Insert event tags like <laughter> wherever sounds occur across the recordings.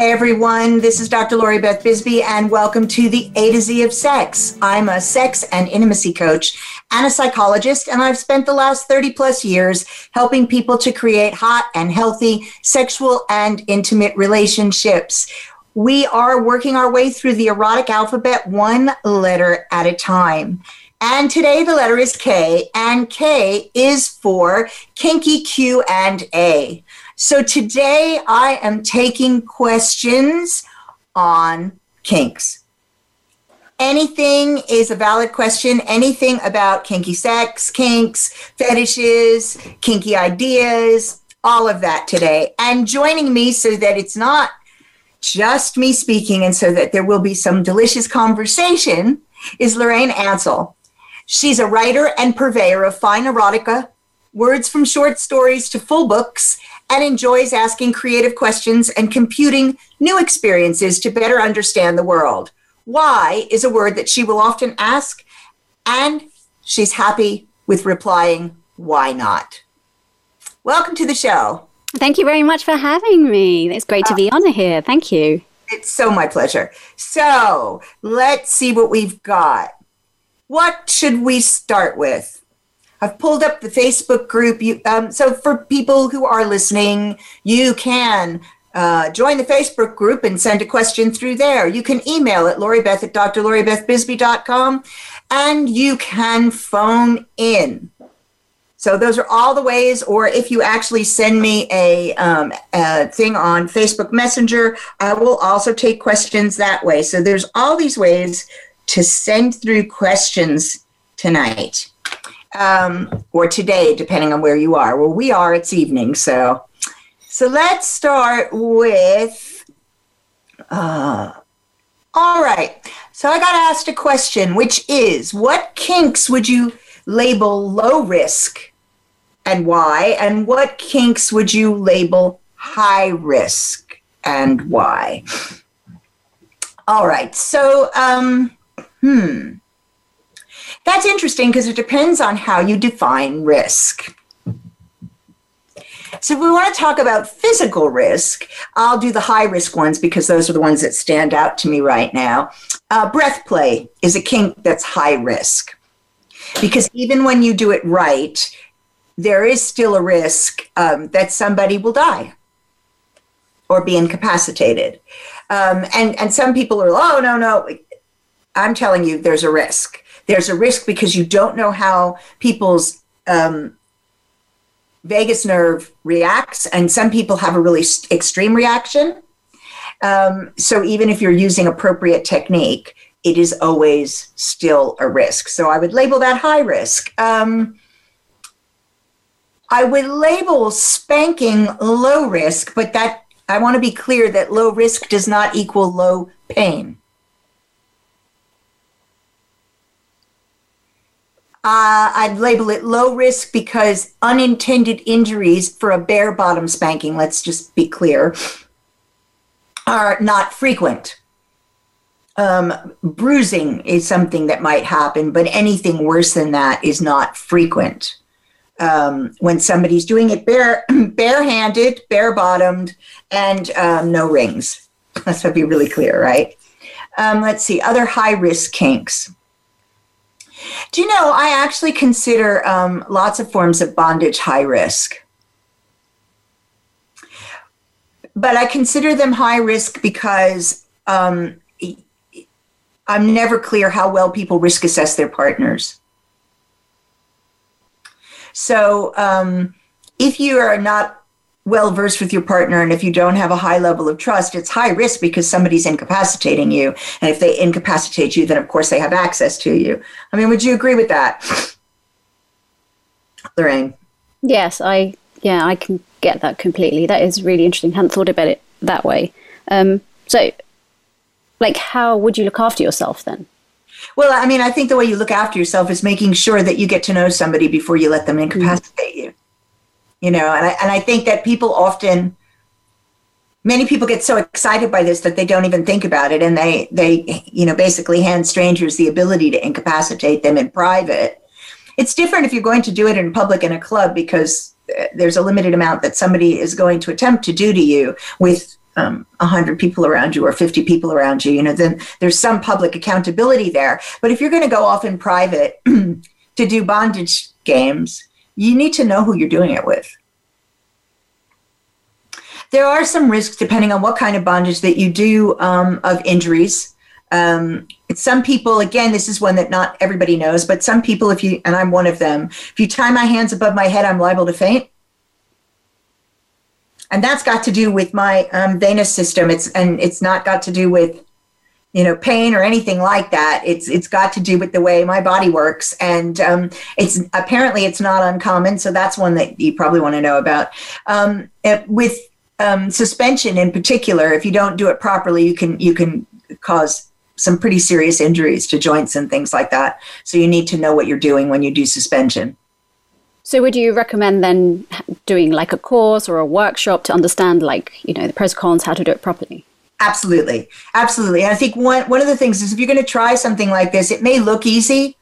Hey everyone, this is Dr. Lori Beth Bisbey, and welcome to the A to Z of Sex. I'm a sex and intimacy coach and a psychologist, and I've spent the last 30 plus years helping people to create hot and healthy sexual and intimate relationships. We are working our way through the erotic alphabet one letter at a time. And today the letter is K, and K is for kinky Q and A. So today I am taking questions on kinks. Anything is a valid question. Anything about kinky sex, kinks, fetishes, kinky ideas, all of that today. And joining me so that it's not just me speaking and so that there will be some delicious conversation is Lorraine Ansell. She's a writer and purveyor of fine erotica, words from short stories to full books, and enjoys asking creative questions and computing new experiences to better understand the world. Why is a word that she will often ask, and she's happy with replying, why not? Welcome to the show. Thank you very much for having me. It's great to be on here. Thank you. It's so my pleasure. So let's see what we've got. What should we start with? I've pulled up the Facebook group. You, um, so for people who are listening, you can uh, join the Facebook group and send a question through there. You can email at loribeth at drloribethbisbey.com and you can phone in. So those are all the ways, or if you actually send me a, um, a thing on Facebook Messenger, I will also take questions that way. So there's all these ways to send through questions tonight um, or today, depending on where you are. Where we are, it's evening. So, so let's start with. Uh, all right. So I got asked a question, which is, what kinks would you label low risk, and why? And what kinks would you label high risk, and why? All right. So, um, hmm. That's interesting because it depends on how you define risk. So, if we want to talk about physical risk, I'll do the high risk ones because those are the ones that stand out to me right now. Uh, breath play is a kink that's high risk because even when you do it right, there is still a risk um, that somebody will die or be incapacitated. Um, and, and some people are, oh, no, no. I'm telling you, there's a risk. There's a risk because you don't know how people's um, vagus nerve reacts, and some people have a really extreme reaction. Um, so even if you're using appropriate technique, it is always still a risk. So I would label that high risk. Um, I would label spanking low risk, but that I want to be clear that low risk does not equal low pain. Uh, I'd label it low risk because unintended injuries for a bare bottom spanking, let's just be clear, are not frequent. Um, bruising is something that might happen, but anything worse than that is not frequent. Um, when somebody's doing it bare, <clears throat> barehanded, bare bottomed, and um, no rings. Let's be really clear, right? Um, let's see, other high risk kinks. Do you know, I actually consider um, lots of forms of bondage high risk. But I consider them high risk because um, I'm never clear how well people risk assess their partners. So um, if you are not well versed with your partner and if you don't have a high level of trust it's high risk because somebody's incapacitating you. And if they incapacitate you then of course they have access to you. I mean would you agree with that lorraine? Yes i yeah i can get that completely. That is really interesting. I hadn't thought about it that way. Um, so like how would you look after yourself then? Well i mean i think the way you look after yourself is making sure that you get to know somebody before you let them incapacitate mm-hmm. you you know and I, and I think that people often many people get so excited by this that they don't even think about it and they they you know basically hand strangers the ability to incapacitate them in private it's different if you're going to do it in public in a club because uh, there's a limited amount that somebody is going to attempt to do to you with um, 100 people around you or 50 people around you, you know, then there's some public accountability there. But if you're going to go off in private <clears throat> to do bondage games, you need to know who you're doing it with. There are some risks depending on what kind of bondage that you do um, of injuries. Um, some people, again, this is one that not everybody knows, but some people, if you, and I'm one of them, if you tie my hands above my head, I'm liable to faint. And that's got to do with my um, venous system. It's, and it's not got to do with, you know, pain or anything like that. It's, it's got to do with the way my body works. And um, it's apparently it's not uncommon. So that's one that you probably want to know about. Um, with um, suspension in particular, if you don't do it properly, you can, you can cause some pretty serious injuries to joints and things like that. So you need to know what you're doing when you do suspension. So would you recommend then doing like a course or a workshop to understand like, you know, the pros and cons, how to do it properly? Absolutely. Absolutely. And I think one one of the things is if you're going to try something like this, it may look easy.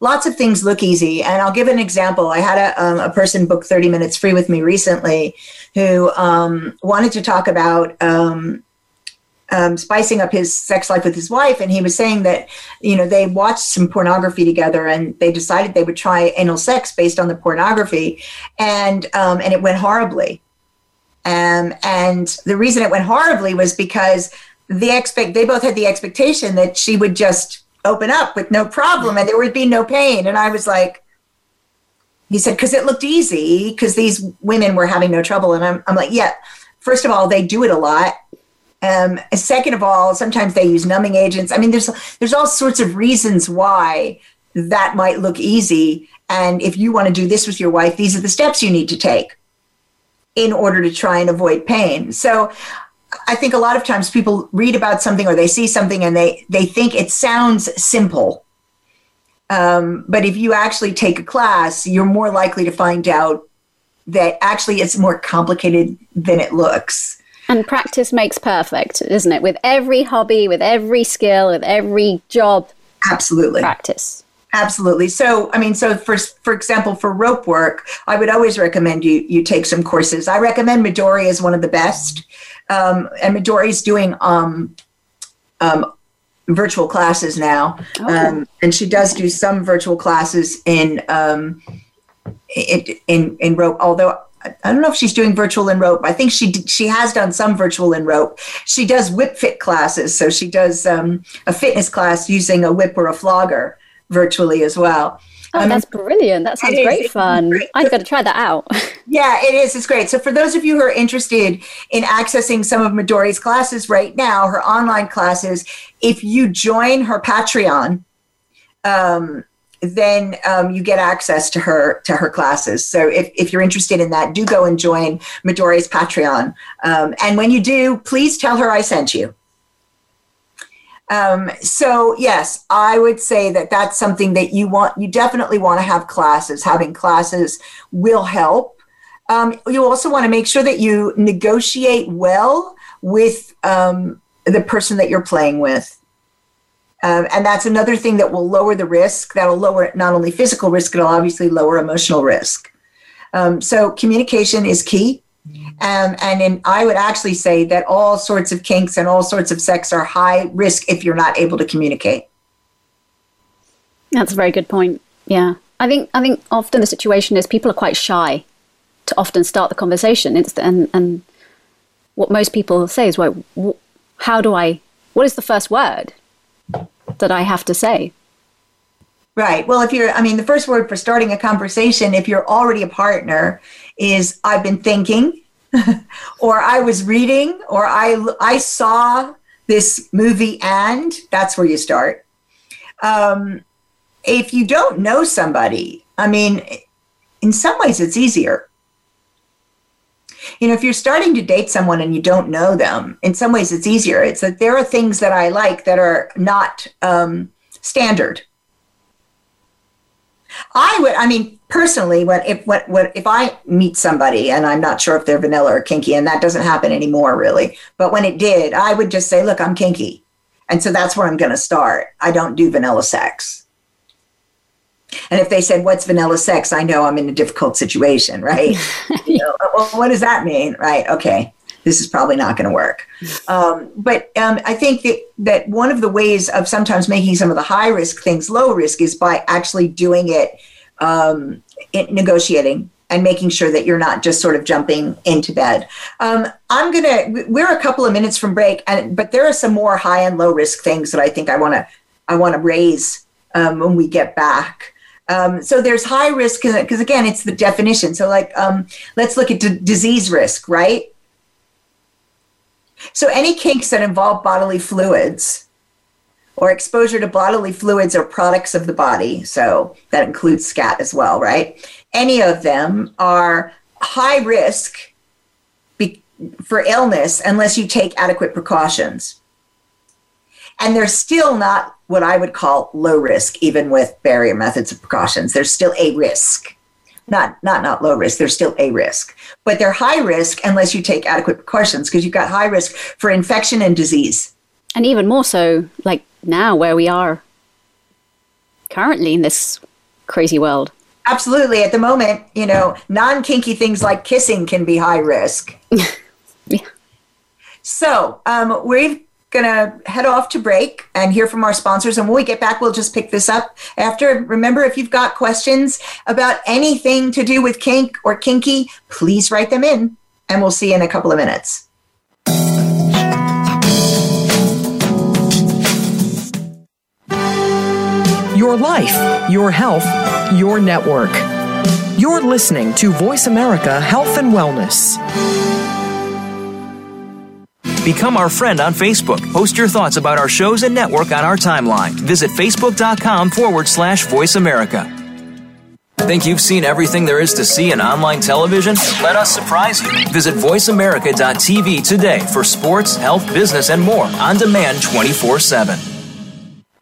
Lots of things look easy. And I'll give an example. I had a, um, a person book 30 minutes free with me recently who um, wanted to talk about um, um, spicing up his sex life with his wife, and he was saying that you know they watched some pornography together, and they decided they would try anal sex based on the pornography, and um, and it went horribly. Um, and the reason it went horribly was because the expect they both had the expectation that she would just open up with no problem and there would be no pain. And I was like, he said, because it looked easy because these women were having no trouble. And I'm, I'm like, yeah, first of all, they do it a lot. Um, second of all, sometimes they use numbing agents. I mean, there's there's all sorts of reasons why that might look easy. And if you want to do this with your wife, these are the steps you need to take in order to try and avoid pain. So I think a lot of times people read about something or they see something and they they think it sounds simple. Um, but if you actually take a class, you're more likely to find out that actually it's more complicated than it looks. And practice makes perfect, isn't it? With every hobby, with every skill, with every job. Absolutely. Practice. Absolutely. So, I mean, so for for example, for rope work, I would always recommend you you take some courses. I recommend Midori as one of the best, um, and Midori's doing um, um, virtual classes now, oh. um, and she does do some virtual classes in um, in, in in rope. Although I don't know if she's doing virtual in rope. I think she she has done some virtual in rope. She does whip fit classes, so she does um, a fitness class using a whip or a flogger virtually as well. Oh, um, that's brilliant! That sounds great fun. Great. I've got to try that out. <laughs> yeah, it is. It's great. So for those of you who are interested in accessing some of Midori's classes right now, her online classes, if you join her Patreon, um, then um, you get access to her to her classes. So if, if you're interested in that, do go and join Midori's Patreon. Um, and when you do, please tell her I sent you. Um, so yes, I would say that that's something that you want. You definitely want to have classes. Having classes will help. Um, you also want to make sure that you negotiate well with um, the person that you're playing with. Um, and that's another thing that will lower the risk. That'll lower not only physical risk, it'll obviously lower emotional risk. Um, so communication is key. Um, and in, I would actually say that all sorts of kinks and all sorts of sex are high risk if you're not able to communicate. That's a very good point. Yeah. I think I think often the situation is people are quite shy to often start the conversation. It's, and, and what most people say is, well, how do I, what is the first word? that I have to say. Right. Well, if you're, I mean, the first word for starting a conversation, if you're already a partner, is I've been thinking, <laughs> or I was reading, or I I saw this movie, and that's where you start. Um, if you don't know somebody, I mean, in some ways, it's easier you know, if you're starting to date someone and you don't know them, in some ways it's easier. It's that there are things that I like that are not um, standard. I would, I mean, personally, when if what what if I meet somebody and I'm not sure if they're vanilla or kinky, and that doesn't happen anymore, really. But when it did, I would just say, "Look, I'm kinky," and so that's where I'm going to start. I don't do vanilla sex. And if they said, What's vanilla sex? I know I'm in a difficult situation, right? <laughs> you know, well, what does that mean? Right. Okay. This is probably not going to work. Um, but um, I think that, that one of the ways of sometimes making some of the high risk things low risk is by actually doing it, um, in negotiating and making sure that you're not just sort of jumping into bed. Um, I'm gonna. We're a couple of minutes from break, and but there are some more high and low risk things that I think I want to I want to raise um, when we get back. Um, so there's high risk because again, it's the definition. So like, um, let's look at d- disease risk, right? So any kinks that involve bodily fluids or exposure to bodily fluids or products of the body, so that includes scat as well, right? Any of them are high risk be- for illness unless you take adequate precautions. And they're still not what I would call low risk, even with barrier methods of precautions. There's still a risk. Not, not not low risk, they're still a risk. But they're high risk unless you take adequate precautions because you've got high risk for infection and disease. And even more so, like now where we are currently in this crazy world. Absolutely. At the moment, you know, non kinky things like kissing can be high risk. <laughs> yeah. So um, we've going to head off to break and hear from our sponsors. And when we get back, we'll just pick this up after. Remember, if you've got questions about anything to do with kink or kinky, please write them in. And we'll see you in a couple of minutes. Your life, your health, your network. You're listening to Voice America Health and Wellness. Become our friend on Facebook. Post your thoughts about our shows and network on our timeline. Visit facebook.com forward slash voice America. Think you've seen everything there is to see in online television? Let us surprise you. Visit VoiceAmerica.tv today for sports, health, business, and more on demand 24 7.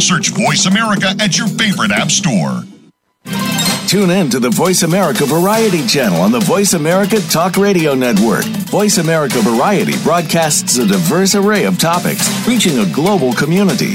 Search Voice America at your favorite app store. Tune in to the Voice America Variety channel on the Voice America Talk Radio Network. Voice America Variety broadcasts a diverse array of topics, reaching a global community.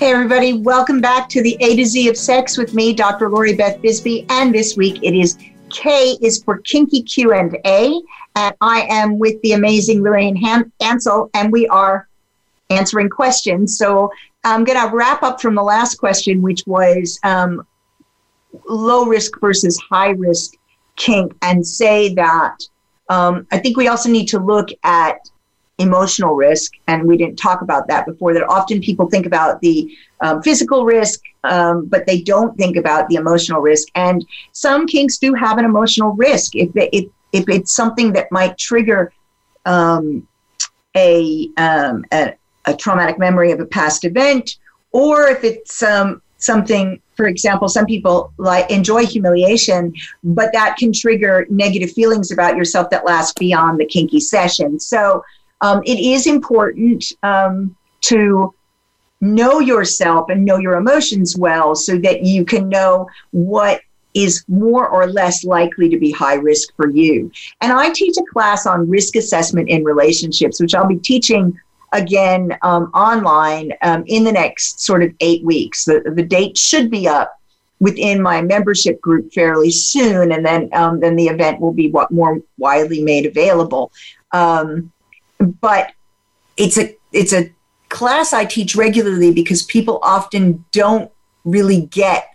Hey, everybody, welcome back to the A to Z of Sex with me, Dr. Lori Beth Bisbey. And this week it is K is for Kinky Q&A. And I am with the amazing Lorraine Han- Ansell, and we are answering questions. So I'm going to wrap up from the last question, which was um, low risk versus high risk kink, and say that um, I think we also need to look at emotional risk, and we didn't talk about that before. That often people think about the um, physical risk, um, but they don't think about the emotional risk. And some kinks do have an emotional risk if if if it's something that might trigger um, a, um, a, a traumatic memory of a past event, or if it's um, something for example, some people like enjoy humiliation, but that can trigger negative feelings about yourself that last beyond the kinky session. So um, it is important um, to know yourself and know your emotions well so that you can know what is more or less likely to be high risk for you. And I teach a class on risk assessment in relationships, which I'll be teaching again um, online um, in the next sort of eight weeks. The, the date should be up within my membership group fairly soon, and then um, then the event will be what more widely made available. Um, but it's a it's a class I teach regularly because people often don't really get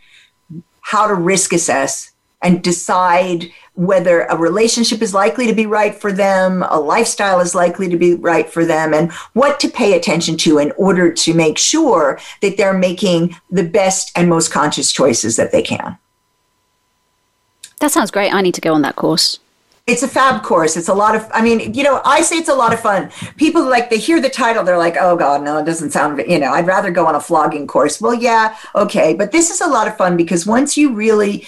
how to risk assess and decide whether a relationship is likely to be right for them, a lifestyle is likely to be right for them, and what to pay attention to in order to make sure that they're making the best and most conscious choices that they can. That sounds great. I need to go on that course. It's a fab course. It's a lot of, I mean, you know, I say it's a lot of fun. People like, they hear the title, they're like, oh God, no, it doesn't sound, you know, I'd rather go on a flogging course. Well, yeah, okay. But this is a lot of fun because once you really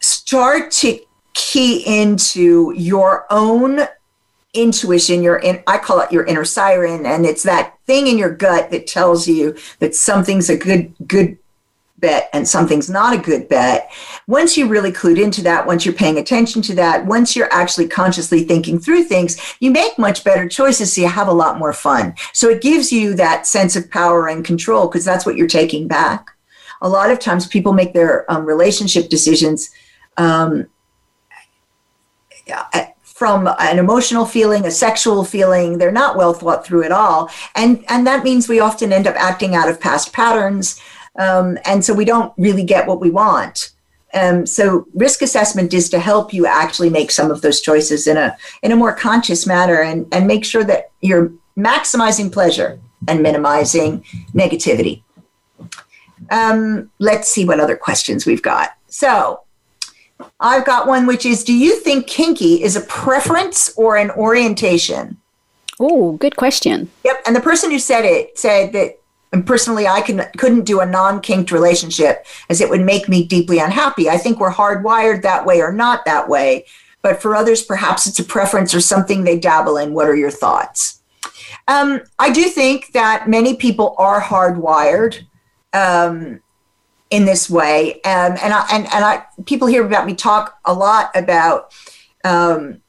start to key into your own intuition your in, i call it your inner siren and it's that thing in your gut that tells you that something's a good good bet and something's not a good bet once you really clued into that once you're paying attention to that once you're actually consciously thinking through things you make much better choices so you have a lot more fun so it gives you that sense of power and control because that's what you're taking back a lot of times people make their um, relationship decisions um, from an emotional feeling, a sexual feeling. They're not well thought through at all, and and that means we often end up acting out of past patterns, um, and so we don't really get what we want. Um, so risk assessment is to help you actually make some of those choices in a in a more conscious manner, and and make sure that you're maximizing pleasure and minimizing negativity. Um, let's see what other questions we've got. So I've got one which is Do you think kinky is a preference or an orientation? Oh, good question. Yep. And the person who said it said that and personally I can, couldn't do a non-kinked relationship as it would make me deeply unhappy. I think we're hardwired that way or not that way. But for others, perhaps it's a preference or something they dabble in. What are your thoughts? Um, I do think that many people are hardwired. Um, in this way. Um, and I, and, and I, people hear about me talk a lot about um,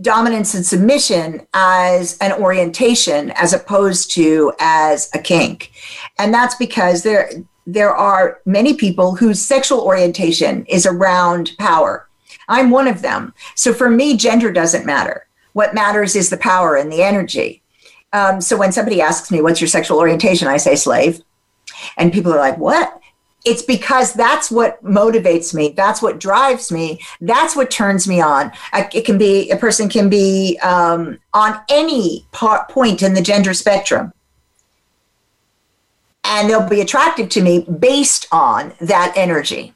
dominance and submission as an orientation as opposed to as a kink. And that's because there, there are many people whose sexual orientation is around power. I'm one of them. So for me, gender doesn't matter. What matters is the power and the energy. Um, so when somebody asks me, What's your sexual orientation? I say slave. And people are like, what? It's because that's what motivates me. That's what drives me. That's what turns me on. It can be, a person can be um, on any part, point in the gender spectrum. And they'll be attractive to me based on that energy.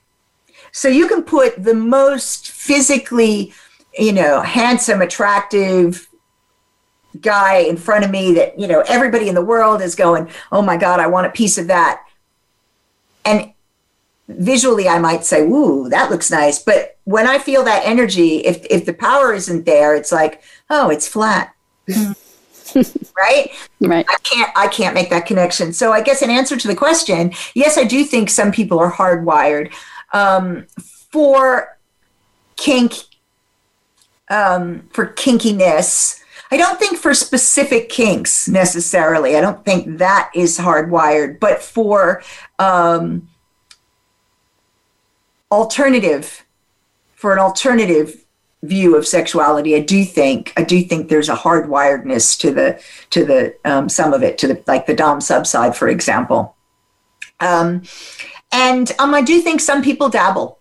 So you can put the most physically, you know, handsome, attractive, guy in front of me that you know everybody in the world is going oh my god i want a piece of that and visually i might say ooh that looks nice. But when i feel that energy if if the power isn't there it's like oh it's flat. <laughs> Right? Right. I can't i can't make that connection. So i guess in answer to the question yes i do think some people are hardwired. Um, for kink um, for kinkiness I don't think for specific kinks necessarily. I don't think that is hardwired, but for um, alternative, for an alternative view of sexuality, I do think I do think there's a hardwiredness to the to the um, some of it to the like the dom sub side, for example. Um, and um, I do think some people dabble.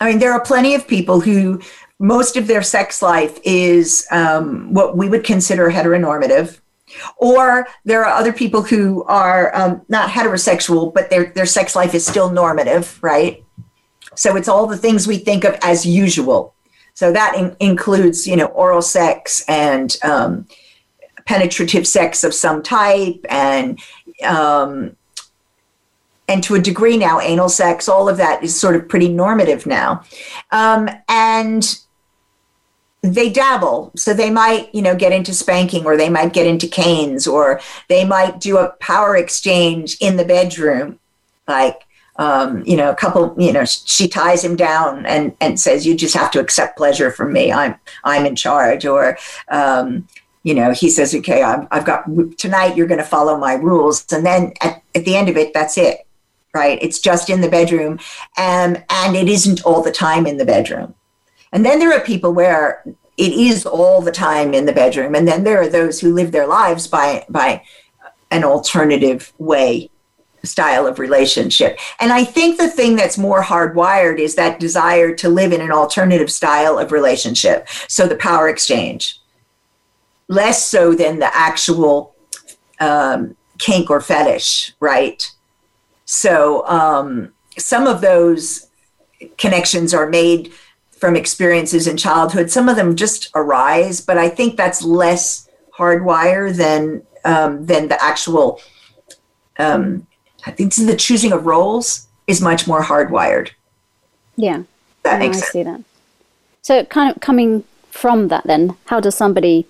I mean, there are plenty of people who most of their sex life is um, what we would consider heteronormative. Or there are other people who are um, not heterosexual, but their, their sex life is still normative, right? So it's all the things we think of as usual. So that in, includes, you know, oral sex and um, penetrative sex of some type, and um, and to a degree now, anal sex. All of that is sort of pretty normative now, um, and they dabble so they might you know get into spanking or they might get into canes or they might do a power exchange in the bedroom like um, you know a couple you know she ties him down and and says you just have to accept pleasure from me i'm i'm in charge or um, you know, he says, okay, I've, I've got tonight, you're going to follow my rules. And then at, at the end of it, that's it, right? It's just in the bedroom. Um, and it isn't all the time in the bedroom. And then there are people where it is all the time in the bedroom. And then there are those who live their lives by, by an alternative way style of relationship. And I think the thing that's more hardwired is that desire to live in an alternative style of relationship. So the power exchange less so than the actual um, kink or fetish, right? So um, some of those connections are made from experiences in childhood. Some of them just arise, but I think that's less hardwire than um, than the actual. Um, I think the choosing of roles is much more hardwired. Yeah, that makes I sense. see that. So, kind of coming from that, then, how does somebody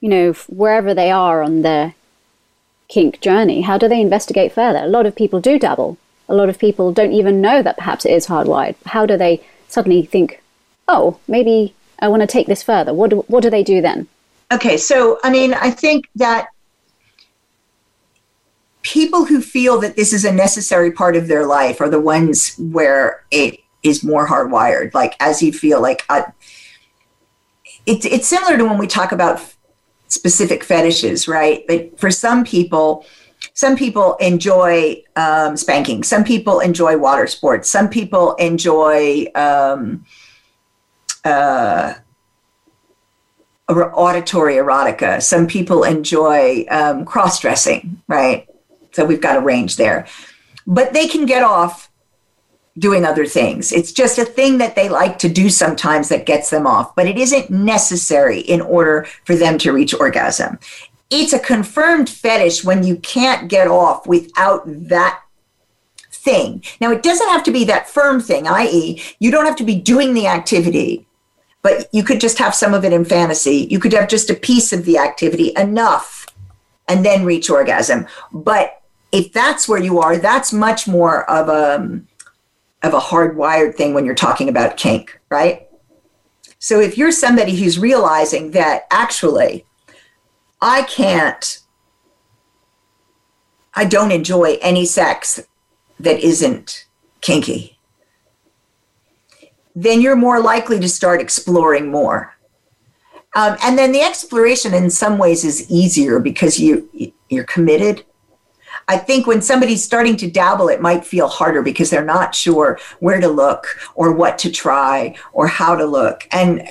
you know, wherever they are on their kink journey, how do they investigate further? A lot of people do dabble. A lot of people don't even know that perhaps it is hardwired. How do they suddenly think, oh, maybe I want to take this further? What do, what do they do then? Okay, so I mean, I think that people who feel that this is a necessary part of their life are the ones where it is more hardwired. Like, as you feel like, uh, it's it's similar to when we talk about specific fetishes, right? But for some people, some people enjoy um, spanking. Some people enjoy water sports. Some people enjoy um, uh, auditory erotica. Some people enjoy um, cross dressing, right? So we've got a range there. But they can get off doing other things. It's just a thing that they like to do sometimes that gets them off, but it isn't necessary in order for them to reach orgasm. It's a confirmed fetish when you can't get off without that thing. Now, it doesn't have to be that firm thing, i.e., you don't have to be doing the activity, but you could just have some of it in fantasy. You could have just a piece of the activity, enough, and then reach orgasm. But if that's where you are, that's much more of a um, of a hardwired thing when you're talking about kink, right? So if you're somebody who's realizing that actually I can't, I don't enjoy any sex that isn't kinky, then you're more likely to start exploring more. Um, and then the exploration in some ways is easier because you you're committed I think when somebody's starting to dabble, it might feel harder because they're not sure where to look or what to try or how to look. And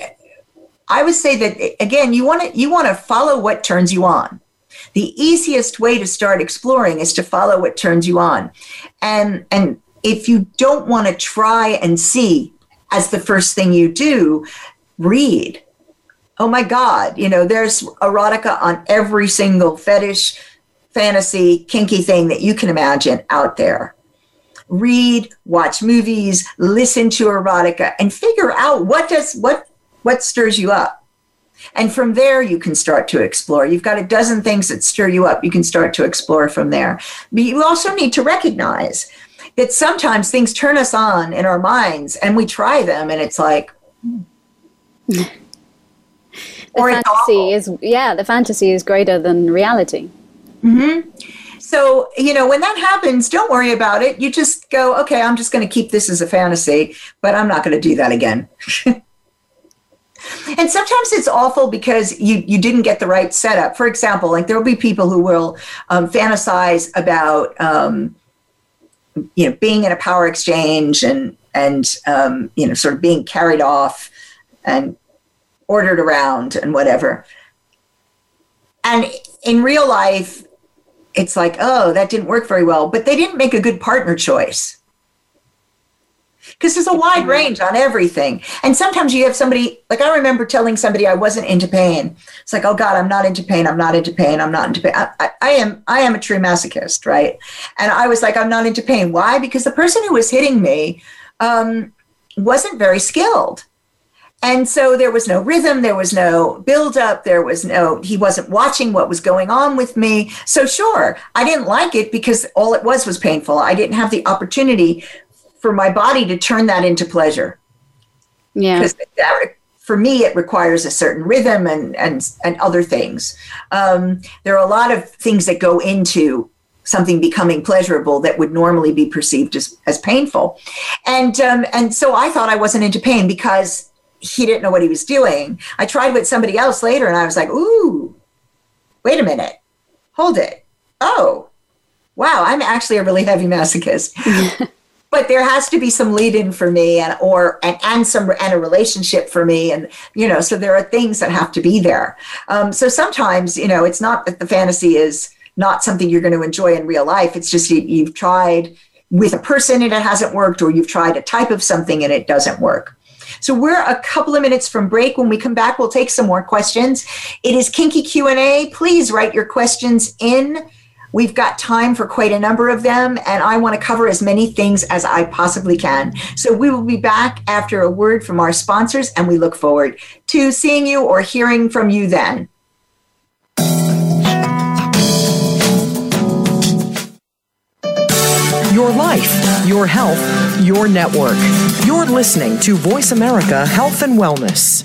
I would say that again, you want to you want to follow what turns you on. The easiest way to start exploring is to follow what turns you on. And and if you don't want to try and see as the first thing you do, read. Oh my God, you know, there's erotica on every single fetish fantasy, kinky thing that you can imagine out there. Read, watch movies, listen to erotica, and figure out what does what what stirs you up. And from there, you can start to explore. You've got a dozen things that stir you up. You can start to explore from there. But you also need to recognize that sometimes things turn us on in our minds and we try them and it's like, the or fantasy is, yeah, the fantasy is greater than reality. Mm-hmm. So, you know, when that happens, don't worry about it. You just go, okay, I'm just going to keep this as a fantasy, but I'm not going to do that again. <laughs> and sometimes it's awful because you you didn't get the right setup. For example, like there will be people who will um, fantasize about um, you know being in a power exchange and and um, you know sort of being carried off and ordered around and whatever. And in real life, it's like, oh, that didn't work very well, but they didn't make a good partner choice. Because there's a wide range on everything. And sometimes you have somebody, like I remember telling somebody I wasn't into pain. It's like, oh God, I'm not into pain. I'm not into pain. I'm not into pain. I, I, I am, I am a true masochist, right? And I was like, I'm not into pain. Why? Because the person who was hitting me um, wasn't very skilled. And so there was no rhythm, there was no buildup, there was no, he wasn't watching what was going on with me. So, sure, I didn't like it because all it was was painful. I didn't have the opportunity for my body to turn that into pleasure. Yeah. Because for me, it requires a certain rhythm and and and other things. Um, there are a lot of things that go into something becoming pleasurable that would normally be perceived as, as painful, and um, and so I thought I wasn't into pain because he didn't know what he was doing. I tried with somebody else later, and I was like, ooh, wait a minute, hold it. Oh, wow, I'm actually a really heavy masochist. <laughs> but there has to be some lead in for me and or and, and some and a relationship for me and you know so there are things that have to be there um, so sometimes you know it's not that the fantasy is not something you're going to enjoy in real life it's just you, you've tried with a person and it hasn't worked or you've tried a type of something and it doesn't work so we're a couple of minutes from break. When we come back, we'll take some more questions. It is Kinky Q&A. Please write your questions in. We've got time for quite a number of them, and I want to cover as many things as I possibly can. So we will be back after a word from our sponsors, and we look forward to seeing you or hearing from you then. Your life, your health, your network. You're listening to Voice America Health and Wellness.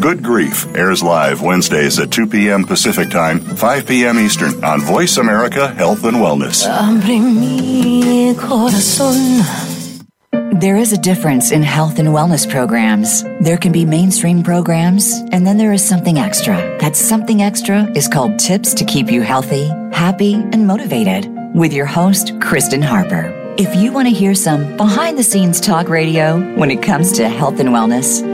Good Grief airs live Wednesdays at 2 p.m. Pacific Time, 5 p.m. Eastern on Voice America Health and Wellness. There is a difference in health and wellness programs. There can be mainstream programs, and then there is something extra. That something extra is called Tips to Keep You Healthy, Happy, and Motivated with your host, Kristen Harper. If you want to hear some behind the scenes talk radio when it comes to health and wellness,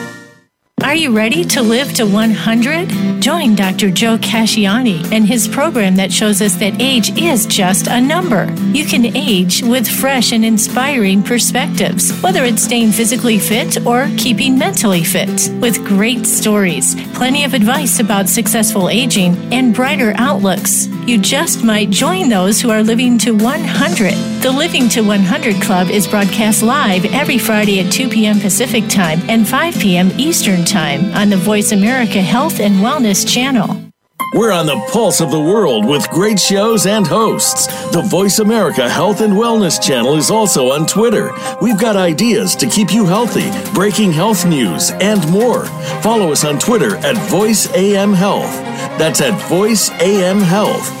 Are you ready to live to 100? Join Dr. Joe Casciani and his program that shows us that age is just a number. You can age with fresh and inspiring perspectives, whether it's staying physically fit or keeping mentally fit. With great stories, plenty of advice about successful aging, and brighter outlooks. You just might join those who are living to 100. The Living to 100 Club is broadcast live every Friday at 2 p.m. Pacific Time and 5 p.m. Eastern Time on the Voice America Health and Wellness channel. We're on the pulse of the world with great shows and hosts. The Voice America Health and Wellness channel is also on Twitter. We've got ideas to keep you healthy, breaking health news, and more. Follow us on Twitter at Voice AM Health. That's at Voice AM Health.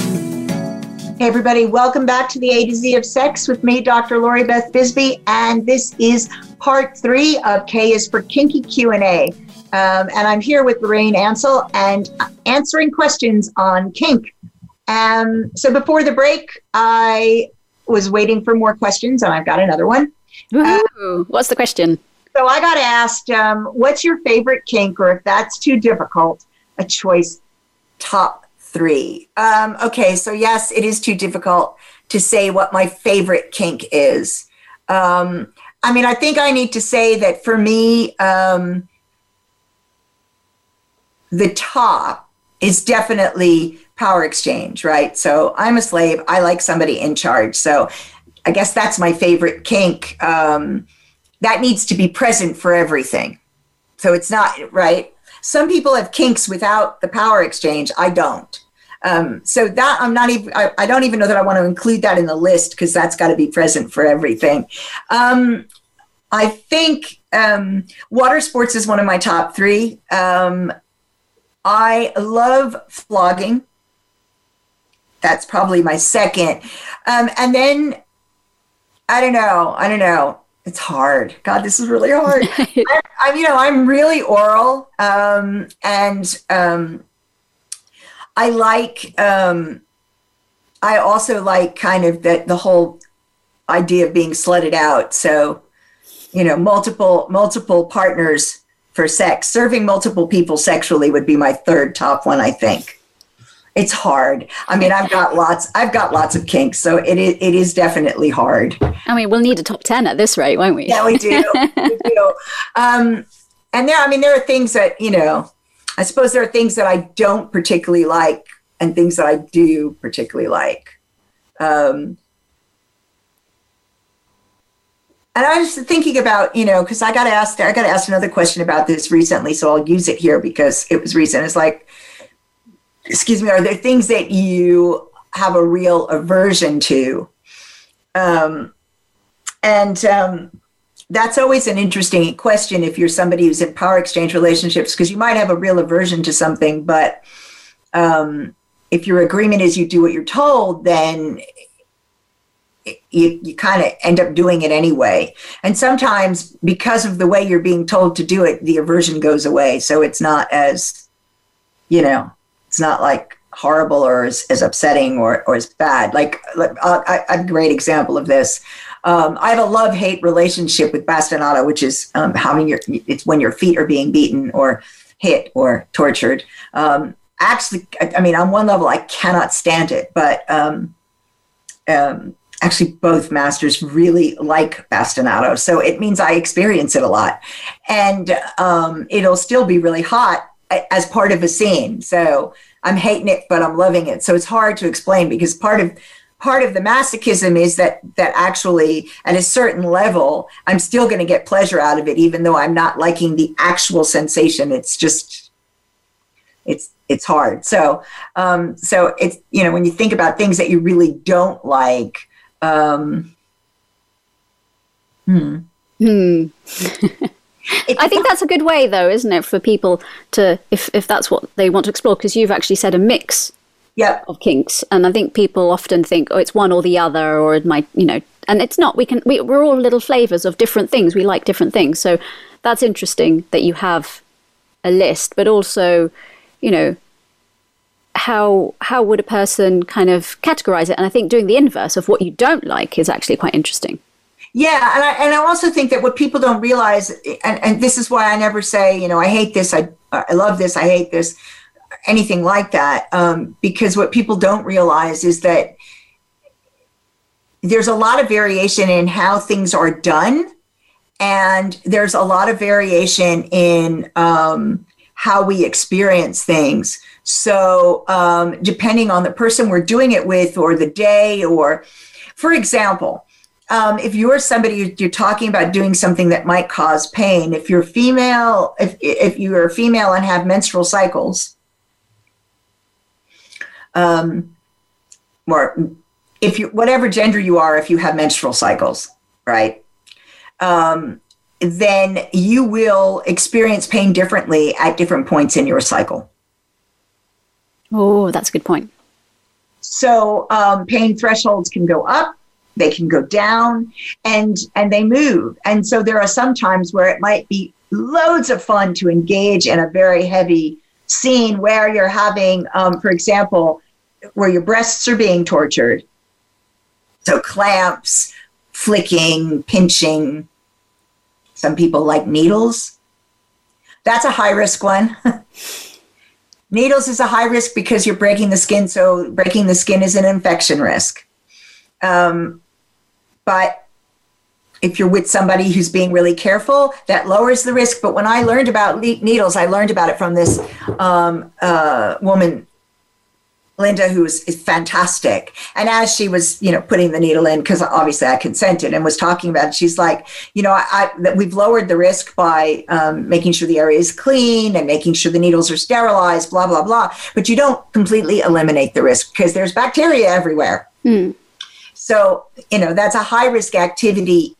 Hey everybody, welcome back to the A to Z of Sex with me, Dr. Lori Beth Bisbey, and this is part three of K is for Kinky Q and A. Um, and I'm here with Lorraine Ansell and answering questions on kink. Um, so before the break, I was waiting for more questions, and I've got another one. Uh, What's the question? So I got asked, um, "What's your favorite kink?" Or if that's too difficult, a choice top three. Um, okay, so yes, it is too difficult to say what my favorite kink is. Um, I mean, I think I need to say that for me, um, the top is definitely power exchange, right? So I'm a slave. I like somebody in charge. So I guess that's my favorite kink. Um, that needs to be present for everything. So it's not right. Some people have kinks without the power exchange. I don't. Um, so that I'm not even, I, I, don't even know that I want to include that in the list because that's got to be present for everything. Um, I think um, water sports is one of my top three. Um, I love flogging. That's probably my second. Um, and then I don't know. I don't know. It's hard. God, this is really hard. <laughs> I, I'm, you know, I'm really oral, um, and um, I like. Um, I also like kind of that the whole idea of being slutted out. So, you know, multiple multiple partners for sex. Serving multiple people sexually would be my third top one, I think. It's hard. I mean, I've got lots. I've got lots of kinks, so it is. It is definitely hard. I mean, we'll need a top ten at this rate, won't we? Yeah, we do. we do. Um, and there, I mean, there are things that you know. I suppose there are things that I don't particularly like, and things that I do particularly like. Um, and I was thinking about, you know, because I got asked, I got asked another question about this recently, so I'll use it here because it was recent. It's like, excuse me, are there things that you have a real aversion to? Um, and um, that's always an interesting question if you're somebody who's in power exchange relationships, because you might have a real aversion to something, but um, if your agreement is you do what you're told, then you, you kind of end up doing it anyway. And sometimes because of the way you're being told to do it, the aversion goes away. So it's not as, you know, it's not like horrible or as, as upsetting or, or as bad. Like, a great example of this. Um, I have a love hate relationship with bastinado, which is um, having your, it's when your feet are being beaten or hit or tortured. Um, actually, I, I, mean, on one level, I cannot stand it, but um, um, actually both masters really like bastinado so it means i experience it a lot and um, it'll still be really hot as part of a scene so i'm hating it but i'm loving it so it's hard to explain because part of part of the masochism is that that actually at a certain level i'm still going to get pleasure out of it even though i'm not liking the actual sensation it's just it's it's hard so um so it's you know when you think about things that you really don't like um, hmm. Hmm. <laughs> I think that's a good way, though, isn't it, for people to, if, if that's what they want to explore, because you've actually said a mix yep. of kinks, and I think people often think, oh, it's one or the other, or it might, you know, and it's not. We can, we, we're all little flavors of different things. We like different things, so that's interesting that you have a list, but also, you know, how how would a person kind of categorize it? And I think doing the inverse of what you don't like is actually quite interesting. Yeah, and I and I also think that what people don't realize, and, and this is why I never say, you know, I hate this, I I love this, I hate this, anything like that, um, because what people don't realize is that there's a lot of variation in how things are done, and there's a lot of variation in um, how we experience things. So, um, depending on the person we're doing it with, or the day, or for example, um, if you're somebody you're talking about doing something that might cause pain, if you're female, if if you are female and have menstrual cycles, um, or if you whatever gender you are, if you have menstrual cycles, right? Um, then you will experience pain differently at different points in your cycle. Oh, that's a good point. So um, pain thresholds can go up, they can go down, and and they move. And so there are some times where it might be loads of fun to engage in a very heavy scene where you're having, um, for example, where your breasts are being tortured. So clamps, flicking, pinching. Some people like needles. That's a high risk one. <laughs> Needles is a high risk because you're breaking the skin, so breaking the skin is an infection risk. Um, but if you're with somebody who's being really careful, that lowers the risk. But when I learned about needles, I learned about it from this um, uh, woman Linda, who is, is fantastic. And as she was, you know, putting the needle in, because obviously I consented and was talking about it, she's like, you know, I, that we've lowered the risk by um, making sure the area is clean and making sure the needles are sterilized, blah, blah, blah. But you don't completely eliminate the risk because there's bacteria everywhere. Mm. So, you know, that's a high risk activity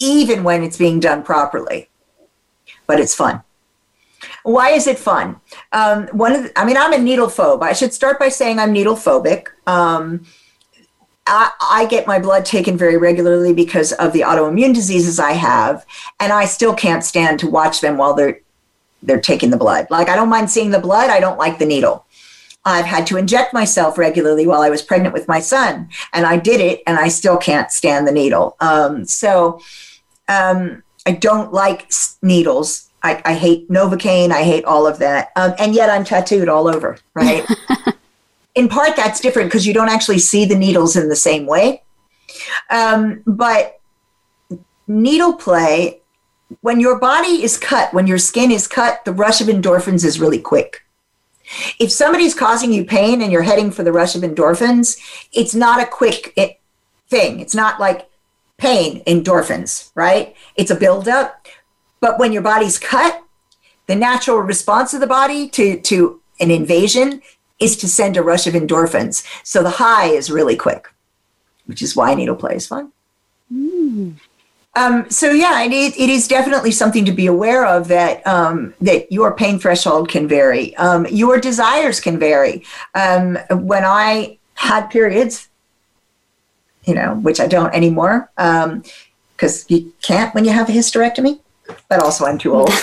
even when it's being done properly. But it's fun. Why is it fun? Um, one of the, I mean, I'm a needle phobe. I should start by saying I'm needle phobic. Um, I, I, get my blood taken very regularly because of the autoimmune diseases I have, and I still can't stand to watch them while they're they're taking the blood. Like I don't mind seeing the blood. I don't like the needle. I've had to inject myself regularly while I was pregnant with my son, and I did it, and I still can't stand the needle. Um, so um, I don't like needles. I, I, hate Novocaine. I hate all of that. Um, and yet I'm tattooed all over, right? <laughs> in part, that's different because you don't actually see the needles in the same way. Um, but needle play, when your body is cut, when your skin is cut, the rush of endorphins is really quick. If somebody's causing you pain and you're heading for the rush of endorphins, it's not a quick it, thing. It's not like pain endorphins, right? It's a buildup. But when your body's cut, the natural response of the body to, to an invasion is to send a rush of endorphins. So the high is really quick, which is why needle play is fun. Mm. Um, so yeah, it, it is definitely something to be aware of that um, that your pain threshold can vary, um, your desires can vary. Um, when I had periods, you know, which I don't anymore, because um, you can't when you have a hysterectomy. But also, I'm too old. <laughs>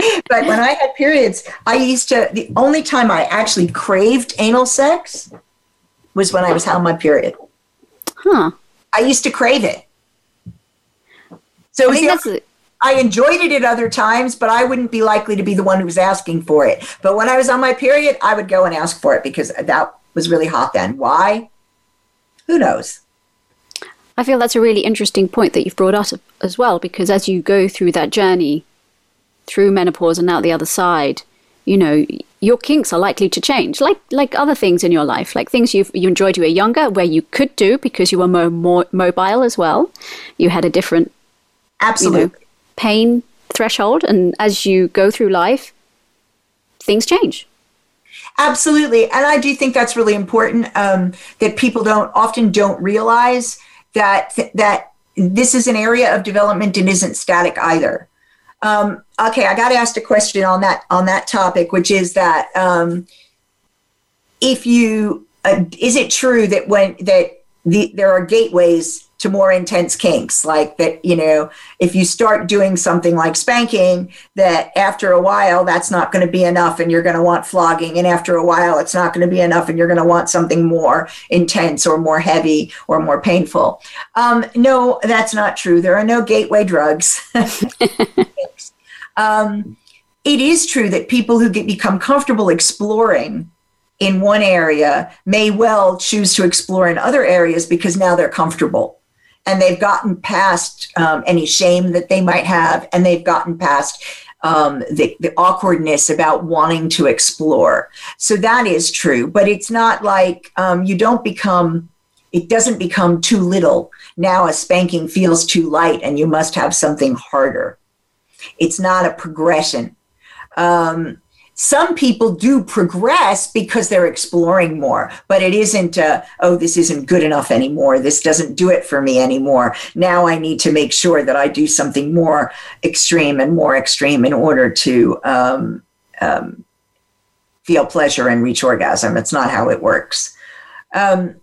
<laughs> But when I had periods, I used to. The only time I actually craved anal sex was when I was on my period. Huh. I used to crave it so I, I enjoyed it at other times, but I wouldn't be likely to be the one who was asking for it. But when I was on my period, I would go and ask for it because that was really hot then. Why? Who knows? I feel that's a really interesting point that you've brought up as well, because as you go through that journey through menopause and out the other side, you know, your kinks are likely to change, like like other things in your life, like things you you enjoyed when you were younger, where you could do because you were more, more mobile as well. You had a different Absolutely. You know, pain threshold. And as you go through life, things change. Absolutely. And I do think that's really important um, that people don't often don't realize that, that this is an area of development and isn't static either. Um, okay, I got asked a question on that on that topic, which is that um, if you uh, is it true that when that the, there are gateways to more intense kinks like that you know if you start doing something like spanking that after a while that's not going to be enough and you're going to want flogging and after a while it's not going to be enough and you're going to want something more intense or more heavy or more painful. Um, no that's not true. There are no gateway drugs. <laughs> Um, it is true that people who get, become comfortable exploring in one area may well choose to explore in other areas because now they're comfortable and they've gotten past um, any shame that they might have, and they've gotten past um, the, the awkwardness about wanting to explore. So that is true, but it's not like um, you don't become, it doesn't become too little. Now a spanking feels too light and you must have something harder. It's not a progression. Um, some people do progress because they're exploring more, but it isn't, uh, oh, this isn't good enough anymore. This doesn't do it for me anymore. Now I need to make sure that I do something more extreme and more extreme in order to um, um, feel pleasure and reach orgasm. It's not how it works. Um,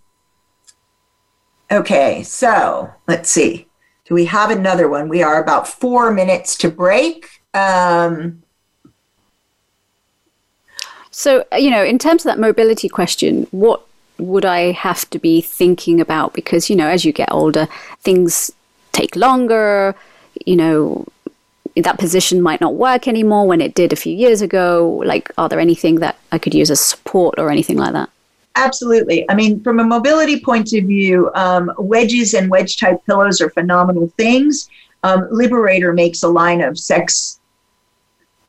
okay, so let's see. Do we have another one? We are about four minutes to break. Um, so, uh, you know, in terms of that mobility question, what would I have to be thinking about? Because, you know, as you get older, things take longer, you know, that position might not work anymore when it did a few years ago. Like, are there anything that I could use as support or anything like that? Absolutely. I mean, from a mobility point of view, um, wedges and wedge type pillows are phenomenal things. Um, Liberator makes a line of sex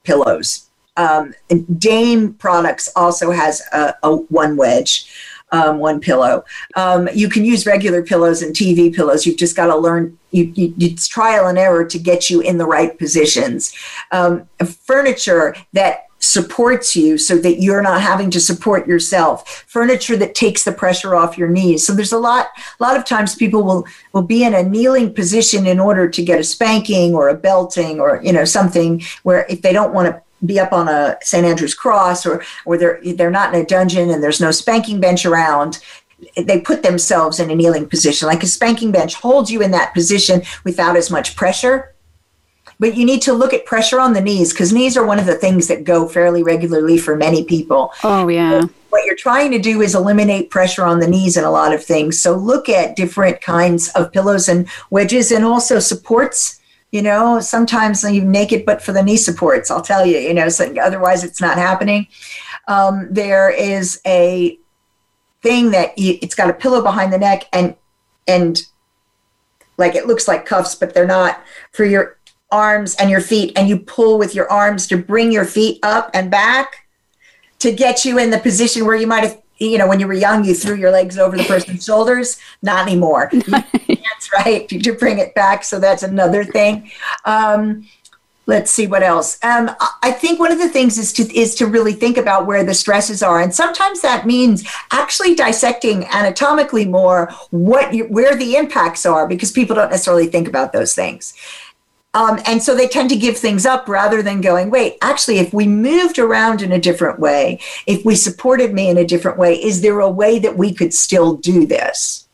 pillows um, Dame Products also has a, a one wedge. Um, one pillow. Um, you can use regular pillows and TV pillows. You've just got to learn. You, you, it's trial and error to get you in the right positions. Um, furniture that supports you so that you're not having to support yourself furniture that takes the pressure off your knees so there's a lot a lot of times people will will be in a kneeling position in order to get a spanking or a belting or you know something where if they don't want to be up on a St. Andrew's cross or or they're they're not in a dungeon and there's no spanking bench around they put themselves in a kneeling position like a spanking bench holds you in that position without as much pressure but you need to look at pressure on the knees because knees are one of the things that go fairly regularly for many people. Oh, yeah. What you're trying to do is eliminate pressure on the knees in a lot of things. So look at different kinds of pillows and wedges and also supports. You know, sometimes you naked, but for the knee supports, I'll tell you, you know, so otherwise it's not happening. Um, there is a thing that you, it's got a pillow behind the neck and, and like it looks like cuffs, but they're not for your arms and your feet and you pull with your arms to bring your feet up and back to get you in the position where you might have you know when you were young you threw your legs over the person's shoulders. Not anymore. <laughs> That's right? To bring it back. So that's another thing. Um, let's see what else. Um, i think one of the things is to is to really think about where the stresses are. And sometimes that means actually dissecting anatomically more what you, where the impacts are because people don't necessarily think about those things um, and so they tend to give things up rather than going, wait, actually, if we moved around in a different way, if we supported me in a different way, is there a way that we could still do this?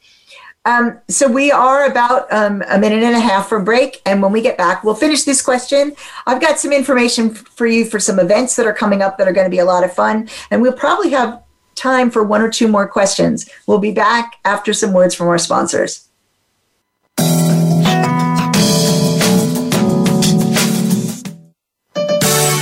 Um, so we are about um, a minute and a half for break. And when we get back, we'll finish this question. I've got some information for you for some events that are coming up that are going to be a lot of fun. And we'll probably have time for one or two more questions. We'll be back after some words from our sponsors.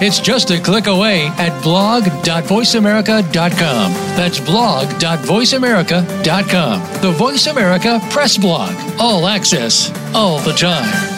It's just a click away at blog.voiceamerica.com. That's blog.voiceamerica.com. The Voice America Press Blog. All access, all the time.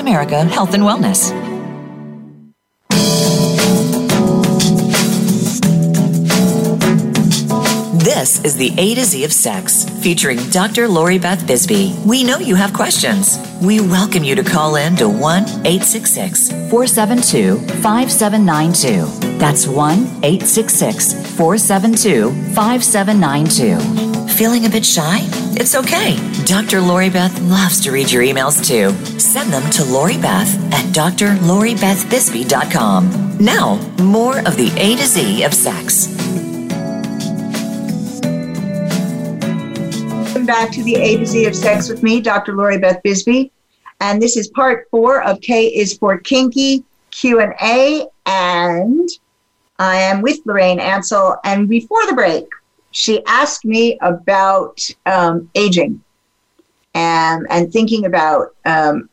America Health and Wellness. This is the A to Z of Sex, featuring Dr. Lori Beth Bisbey. We know you have questions. We welcome you to call in to 1 866 472 5792. That's 1 866 472 5792. Feeling a bit shy? It's okay. Dr. Lori Beth loves to read your emails too. Send them to Lori Beth at drloribethbisbey.com. Now, more of the A to Z of sex. Welcome back to the A to Z of Sex with me, Dr. Lori Beth Bisbey, and this is part four of K is for Kinky Q and I am with Lorraine Ansell. And before the break, she asked me about um, aging and and thinking about um,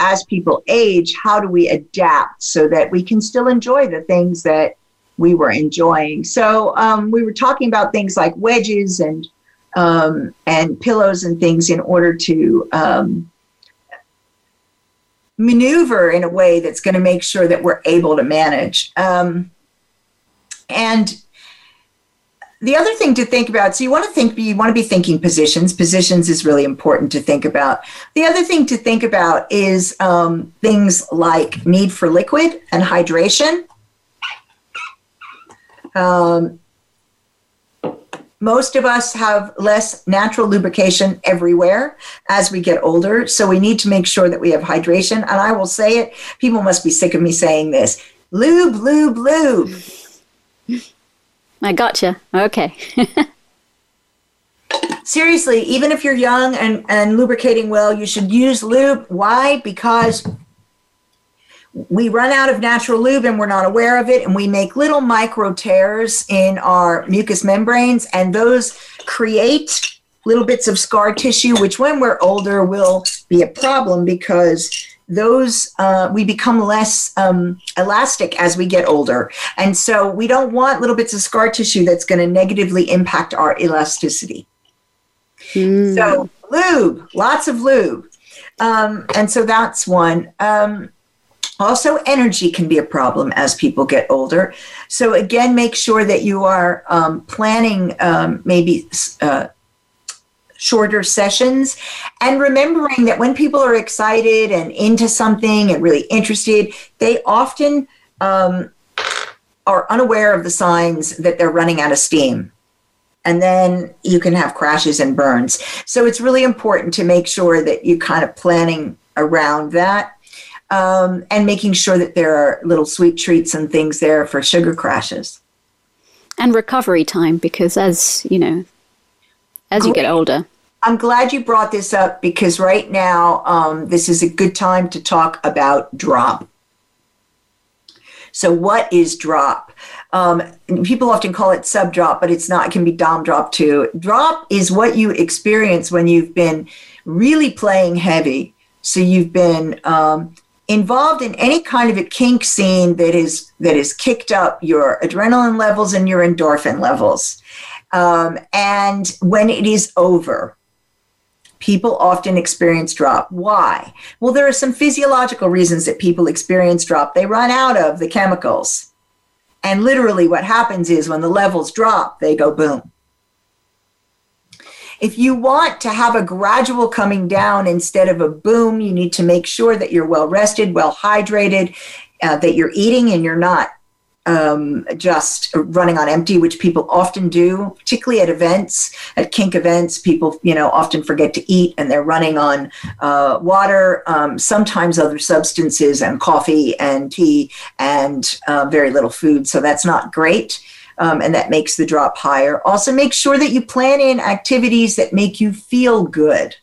as people age, how do we adapt so that we can still enjoy the things that we were enjoying. So um, we were talking about things like wedges and um, and pillows and things in order to um, maneuver in a way that's going to make sure that we're able to manage. Um, and the other thing to think about so you want to think you want to be thinking positions. Positions is really important to think about. The other thing to think about is um, things like need for liquid and hydration. Um, most of us have less natural lubrication everywhere as we get older so we need to make sure that we have hydration. And i will say it people must be sick of me saying this lube lube lube I gotcha. Okay. <laughs> Seriously, even if you're young and, and lubricating well, you should use lube. Why? Because we run out of natural lube and we're not aware of it, and we make little micro tears in our mucous membranes, and those create little bits of scar tissue, which when we're older will be a problem because those uh, we become less um, elastic as we get older. And so we don't want little bits of scar tissue that's going to negatively impact our elasticity. Mm. so lube lots of lube. Um, and so that's one. Um, also energy can be a problem as people get older. So again make sure that you are um, planning um, maybe uh, shorter sessions. And remembering that when people are excited and into something and really interested they often um, are unaware of the signs that they're running out of steam. And then you can have crashes and burns. So it's really important to make sure that you're kind of planning around that um, and making sure that there are little sweet treats and things there for sugar crashes. And recovery time because as you know as you get older. I'm glad you brought this up because right now um, this is a good time to talk about drop. So, what is drop? Um, people often call it sub drop, but it's not. It can be dom drop too. Drop is what you experience when you've been really playing heavy. So you've been um, involved in any kind of a kink scene that is that has kicked up your adrenaline levels and your endorphin levels. Um, and when it is over, people often experience drop. Why? Well, there are some physiological reasons that people experience drop. They run out of the chemicals. And literally, what happens is when the levels drop, they go boom. If you want to have a gradual coming down instead of a boom, you need to make sure that you're well rested, well hydrated, uh, that you're eating and you're not um, just running on empty, which people often do, particularly at events, at kink events. People, you know, often forget to eat and they're running on uh, water, um, sometimes other substances, and coffee and tea, and uh, very little food. So that's not great. Um, and that makes the drop higher. Also, make sure that you plan in activities that make you feel good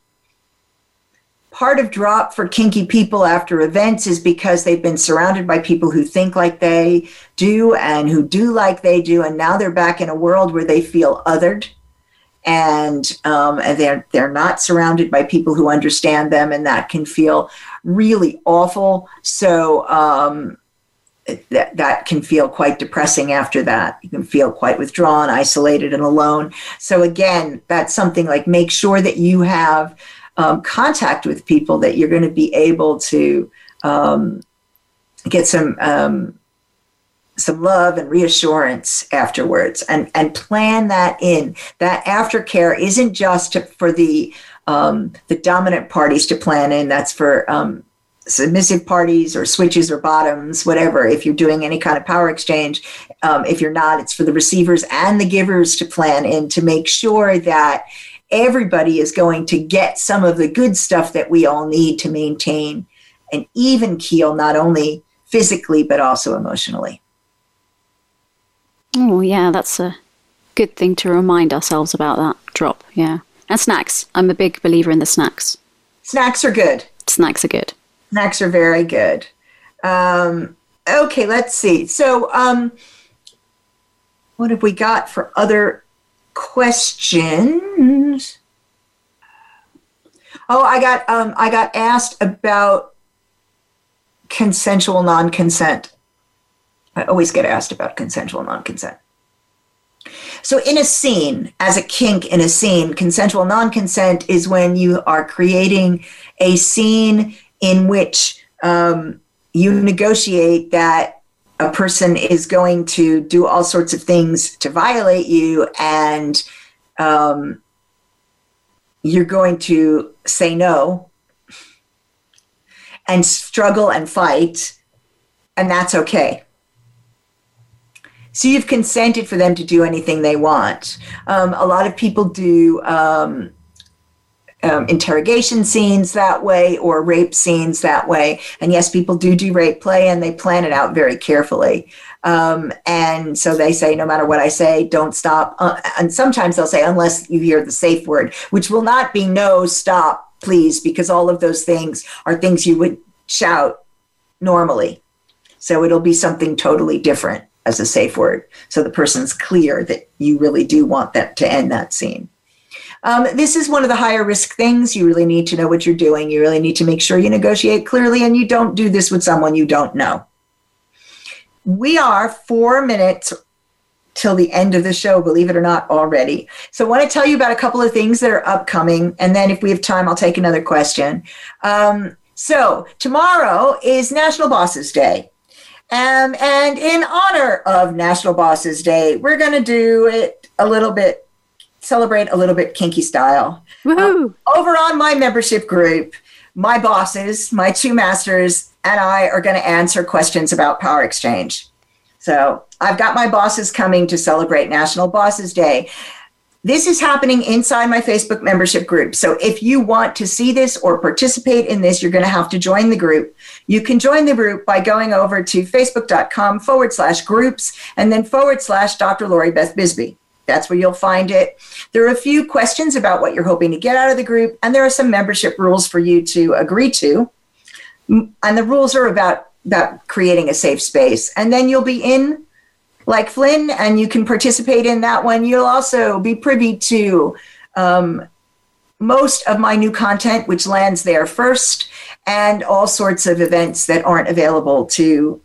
part of drop for kinky people after events is because they've been surrounded by people who think like they do and who do like they do and now they're back in a world where they feel othered and, um, they're they're not surrounded by people who understand them and that can feel really awful so um, that, that can feel quite depressing after that. You can feel quite withdrawn, isolated, and alone. So, again, that's something like make sure that you have um, contact with people that you're going to be able to um, get some um, some love and reassurance afterwards and and plan that in. That aftercare isn't just for the um, the dominant parties to plan in. That's for um, submissive parties or switches or bottoms whatever. If you're doing any kind of power exchange um, if you're not it's for the receivers and the givers to plan in to make sure that everybody is going to get some of the good stuff that we all need to maintain an even keel, not only physically, but also emotionally. Oh, yeah, that's a good thing to remind ourselves about that drop. Yeah. And snacks. I'm a big believer in the snacks. Snacks are good. Snacks are good. Snacks are very good. Um, okay, let's see. So, um, what have we got for other questions. Oh, I got um, I got asked about consensual non-consent. I always get asked about consensual non-consent. So, in a scene, as a kink in a scene, consensual non consent is when you are creating a scene in which um, you negotiate that a person is going to do all sorts of things to violate you and um, you're going to say no and struggle and fight, and that's okay. So you've consented for them to do anything they want. Um, a lot of people do um, um, interrogation scenes that way or rape scenes that way. And yes, people do do rape play and they plan it out very carefully. Um, and so they say, no matter what I say, don't stop. Uh, and sometimes they'll say, unless you hear the safe word, which will not be no, stop, please, because all of those things are things you would shout normally. So it'll be something totally different as a safe word. So the person's clear that you really do want that to end that scene. Um, this is one of the higher risk things. You really need to know what you're doing. You really need to make sure you negotiate clearly and you don't do this with someone you don't know. We are four minutes till the end of the show, believe it or not, already. So I want to tell you about a couple of things that are upcoming. And then if we have time, I'll take another question. Um, so tomorrow is National Bosses Day. Um, and in honor of National Bosses Day, we're going to do it a little bit, celebrate a little bit kinky style. Um, over on my membership group, my bosses, my two masters, and I are going to answer questions about power exchange. So I've got my bosses coming to celebrate National Bosses Day. This is happening inside my Facebook membership group. So if you want to see this or participate in this, you're going to have to join the group. You can join the group by going over to facebook.com forward slash groups and then forward slash Dr. Lori Beth Bisbey. That's where you'll find it. There are a few questions about what you're hoping to get out of the group, and there are some membership rules for you to agree to. And the rules are about, about creating a safe space. And then you'll be in like Flynn, and you can participate in that one. You'll also be privy to um, most of my new content, which lands there first, and all sorts of events that aren't available to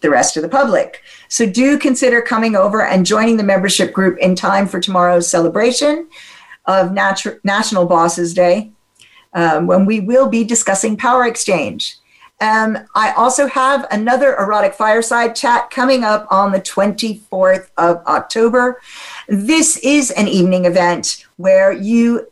the rest of the public. So do consider coming over and joining the membership group in time for tomorrow's celebration of Nat- National Bosses Day, um, when we will be discussing power exchange. Um, I also have another erotic fireside chat coming up on the 24th of October. This is an evening event where you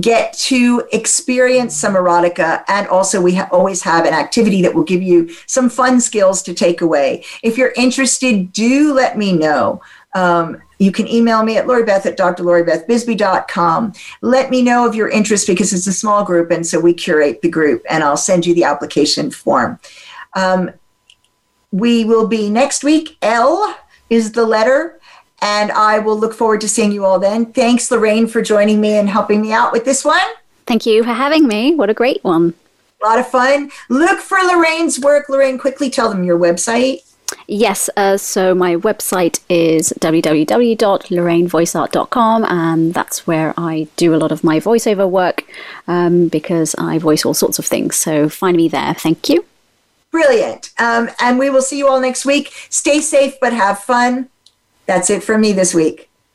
get to experience some erotica and also we ha- always have an activity that will give you some fun skills to take away if you're interested do let me know um, you can email me at loribeth at drloribethbisbey.com. Let me know of your interest because it's a small group, and so we curate the group, and I'll send you the application form. Um, we will be next week. L is the letter, and I will look forward to seeing you all then. Thanks, Lorraine, for joining me and helping me out with this one. Thank you for having me. What a great one. A lot of fun. Look for Lorraine's work. Lorraine, quickly tell them your website. Yes, uh, so my website is www.lorrainevoiceart.com, and that's where I do a lot of my voiceover work um, because I voice all sorts of things. So find me there. Thank you. Brilliant. Um, and we will see you all next week. Stay safe, but have fun. That's it for me this week.